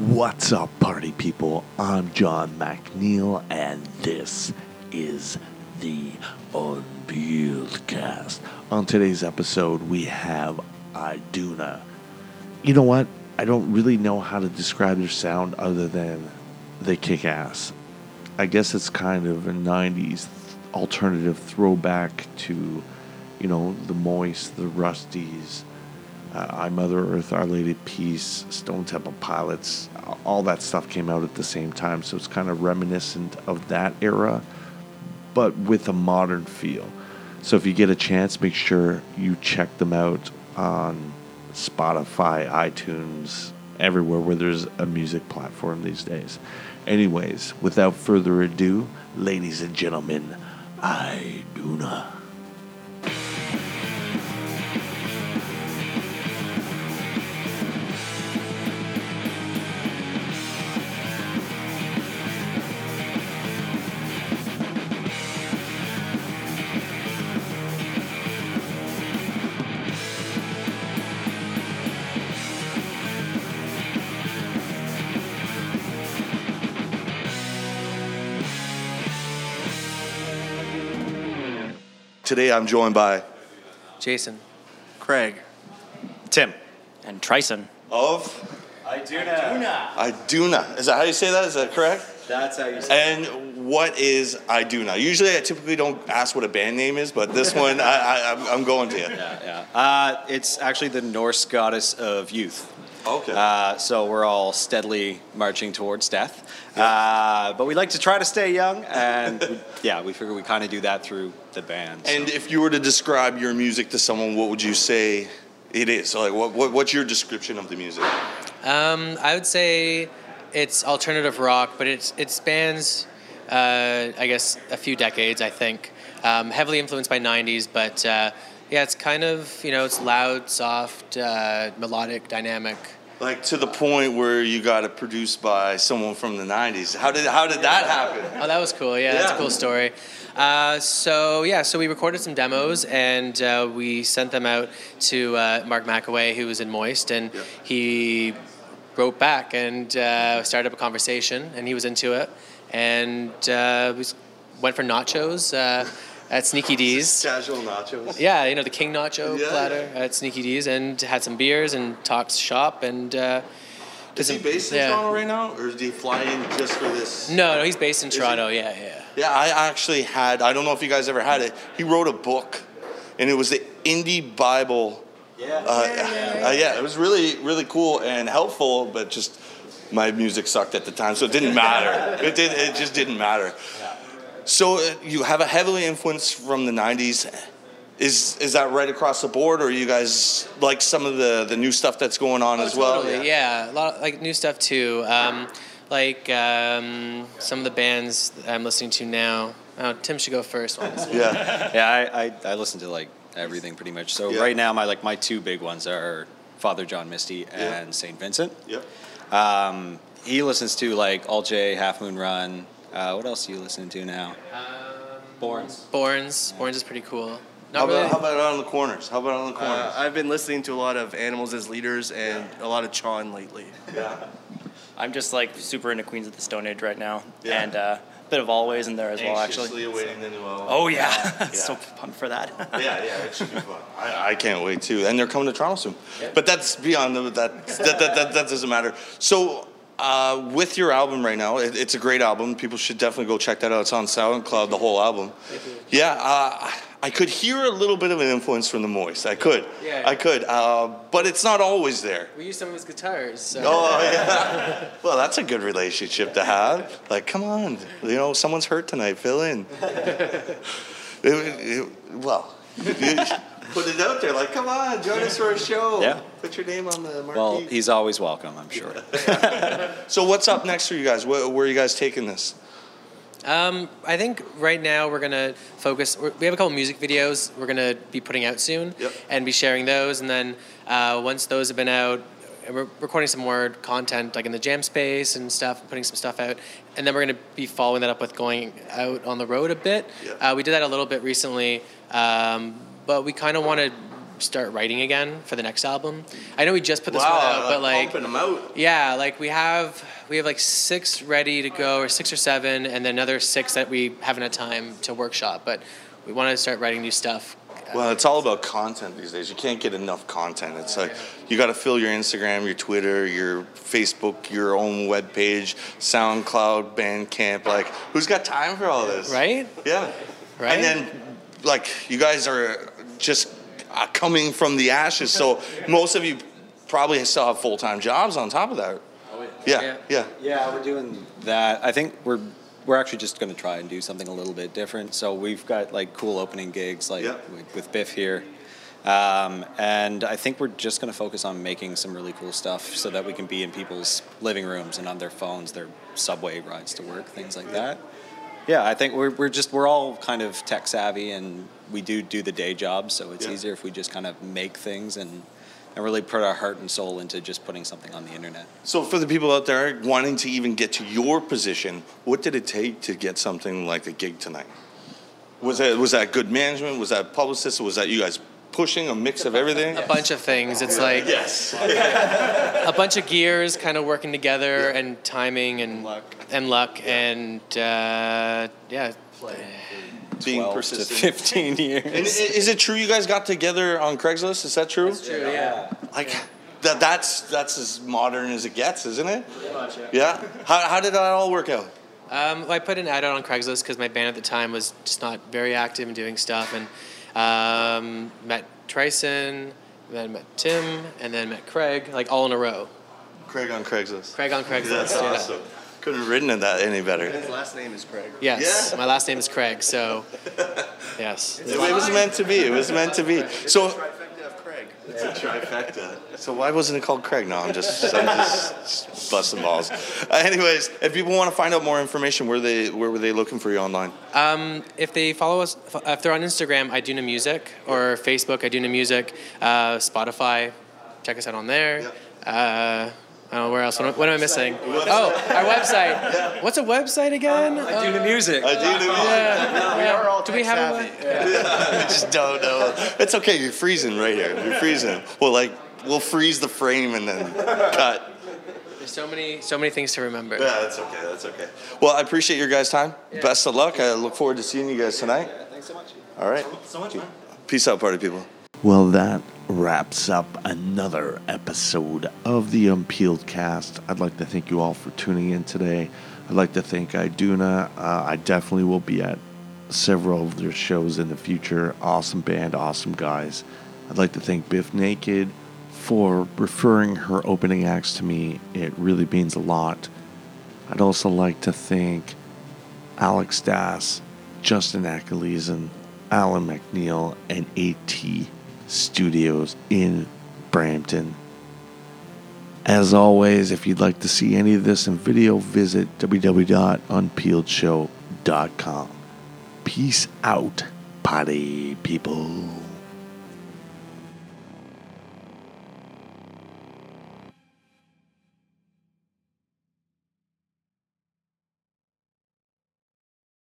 What's up, party people? I'm John McNeil, and this is the Unpeeled Cast. On today's episode, we have Iduna. You know what? I don't really know how to describe their sound other than they kick ass. I guess it's kind of a 90s alternative throwback to, you know, the Moist, the Rusties, uh, I Mother Earth, Our Lady Peace, Stone Temple Pilots, all that stuff came out at the same time. So it's kind of reminiscent of that era, but with a modern feel. So if you get a chance, make sure you check them out on Spotify, iTunes, everywhere where there's a music platform these days. Anyways, without further ado, ladies and gentlemen, Iduna. Today I'm joined by Jason. Craig. Tim And Trison. of Iduna. Iduna. Is that how you say that? Is that correct? That's how you say it. And what is Iduna? Usually I typically don't ask what a band name is, but this one I, I, I'm- I'm going to you. Yeah, yeah. Uh, it's actually the Norse goddess of youth. Okay. Uh, so we're all steadily marching towards death. Uh, but we like to try to stay young, and we, yeah, we figure we kind of do that through the band. so. and if you were to describe your music to someone, what would you say it is? So like, what, what, what's your description of the music? Um, I would say it's alternative rock, but it's it spans, uh, I guess, a few decades. I think um, heavily influenced by '90s, but uh, yeah, it's kind of you know it's loud, soft, uh, melodic, dynamic. Like to the point where you got it produced by someone from the '90s. How did how did that happen? Oh, that was cool. Yeah, that's a cool story. Uh, so yeah, so we recorded some demos and uh, we sent them out to uh, Mark Makoway, who was in Moist, and Yeah. he wrote back and uh, started up a conversation, and he was into it, and uh, we went for nachos uh, at Sneaky D's. Casual nachos. Yeah, you know the King Nacho Yeah, platter at Sneaky D's, and had some beers and talked shop and. Uh, Is he some- based in yeah. Toronto right now, or did he fly in just for this? No, no, he's based in he? Toronto. Yeah, yeah. Yeah, I actually had. I don't know if you guys ever had it. He wrote a book, and it was the Indie Bible. yeah. Uh, uh, yeah, it was really really cool and helpful, but just my music sucked at the time, so it didn't matter. it did. It just didn't matter. So uh, you have a heavily influence from the '90s. Is is that right across the board, or you guys like some of the the new stuff that's going on Oh, as well? Totally, yeah. A lot of, like new stuff too. Um, like um, some of the bands that I'm listening to now. Oh, Tim should go first. honestly. Yeah. Yeah, I, I, I listen to like everything pretty much. So Yeah. right now, my like my two big ones are Father John Misty Yeah. and Saint Vincent. Yep. Um, he listens to like alt-J, Half Moon Run. Uh, what else are you listening to now? Borns. Borns. Borns is pretty cool. How Not really. about, how about on the corners? How about on the corners? Uh, I've been listening to a lot of Animals as Leaders and a lot of Chon lately. yeah. I'm just like super into Queens of the Stone Age right now. Yeah. And uh, a bit of Always in there as well, actually. awaiting the new album. Oh, yeah. Yeah. so pumped for that. yeah, yeah, it should be fun. I, I can't wait too. And they're coming to Toronto soon. But that's beyond the, that, that, that, that. That doesn't matter. So, uh, with your album right now, it, it's a great album. People should definitely go check that out. It's on SoundCloud, the whole album. Yeah, uh, I could hear a little bit of an influence from the Moist. I could. Yeah. I could. Uh, but it's not always there. we use some of his guitars. So. Oh yeah. well, that's a good relationship to have. Like, come on, you know, someone's hurt tonight. Fill in. It- it- well, you put it out there. Like, come on, join us for a show. Yeah. Put your name on the marquee. Well, he's always welcome, I'm sure. so, what's up next for you guys? Where, where are you guys taking this? Um, I think right now we're gonna focus. we're- have a couple music videos we're gonna be putting out soon, Yep. and be sharing those. And then uh, once those have been out, we're recording some more content like in the jam space and stuff, putting some stuff out, and then we're gonna be following that up with going out on the road a bit. Yeah. Uh, we did that a little bit recently, um, but we kind of want to start writing again for the next album. I know we just put this one out, but like pumping them out. yeah, like we have we have like six ready to go, or six or seven, and then another six that we haven't had time to workshop. But we want to start writing new stuff. Well, it's all about content these days. You can't get enough content. It's like you got to fill your Instagram, your Twitter, your Facebook, your own web page, SoundCloud, Bandcamp. Like, who's got time for all this? Right? Yeah. Right. And then, like, you guys are just coming from the ashes, so most of you probably still have full time jobs on top of that. Yeah, Yeah. yeah. Yeah, we're doing that. I think we're we're actually just going to try and do something a little bit different. So we've got like cool opening gigs, like Yeah. with, with Bif here, um, and I think we're just going to focus on making some really cool stuff so that we can be in people's living rooms and on their phones, their subway rides to work, things like that. Yeah, I think we're, we're just we're all kind of tech savvy and we do do the day job, so it's Yeah. easier if we just kind of make things and and really put our heart and soul into just putting something on the internet. So, for the people out there wanting to even get to your position, what did it take to get something like a gig tonight? Was that was that good management? Was that publicist? Was that you guys pushing a mix of everything? A bunch of things. It's like Yes. a bunch of gears kind of working together and timing and Luck. and luck and uh, yeah. Being 12 to persistent. 15 years. And is it true you guys got together on Craigslist? Is that true? That's true. Yeah. Like that that's that's as modern as it gets, isn't it? Yeah. How, how did that all work out? Um, well, I put an ad out on Craigslist because my band at the time was just not very active in doing stuff, and um, met Trison, then met Tim, and then met Craig, like all in a row. Craig on Craigslist. Craig on Craigslist. That's yeah. awesome. Couldn't have written it that any better. His last name is Craig. Yes, Yeah. my last name is Craig, so yes. It, it was meant to be. It was meant to be. So Trifecta of Craig. It's a trifecta. So why wasn't it called Craig? No, I'm just, I'm just busting balls. Uh, anyways, if people want to find out more information, where they where were they looking for you online? Um, if they follow us, if they're on Instagram, Iduna Music, or Facebook, Iduna Music, uh, Spotify, check us out on there. Uh, else. What, am- what am I missing? Oh, our website. What's a website again? Uh, do the music. I do know. yeah. We are all Do we tech have a savvy. web- I just don't know. It's okay. You're freezing right here. You're freezing. We'll like we'll freeze the frame and then cut. There's so many, so many things to remember. Yeah, that's okay. That's okay. Well, I appreciate your guys' time. Best of luck. I look forward to seeing you guys tonight. Yeah, Thanks so much. All right. So much fun. Peace out, party people. Well, that wraps up another episode of the Unpeeled Cast. I'd like to thank you all for tuning in today. I'd like to thank Iduna. Uh, I definitely will be at several of their shows in the future. Awesome band, awesome guys. I'd like to thank Bif Naked for referring her opening acts to me. It really means a lot. I'd also like to thank Alex Das, Justin Achilles, Alan McNeil, and AT Studios in Brampton. As always, if you'd like to see any of this in video, visit www.unpeeledshow.com. Peace out, potty people.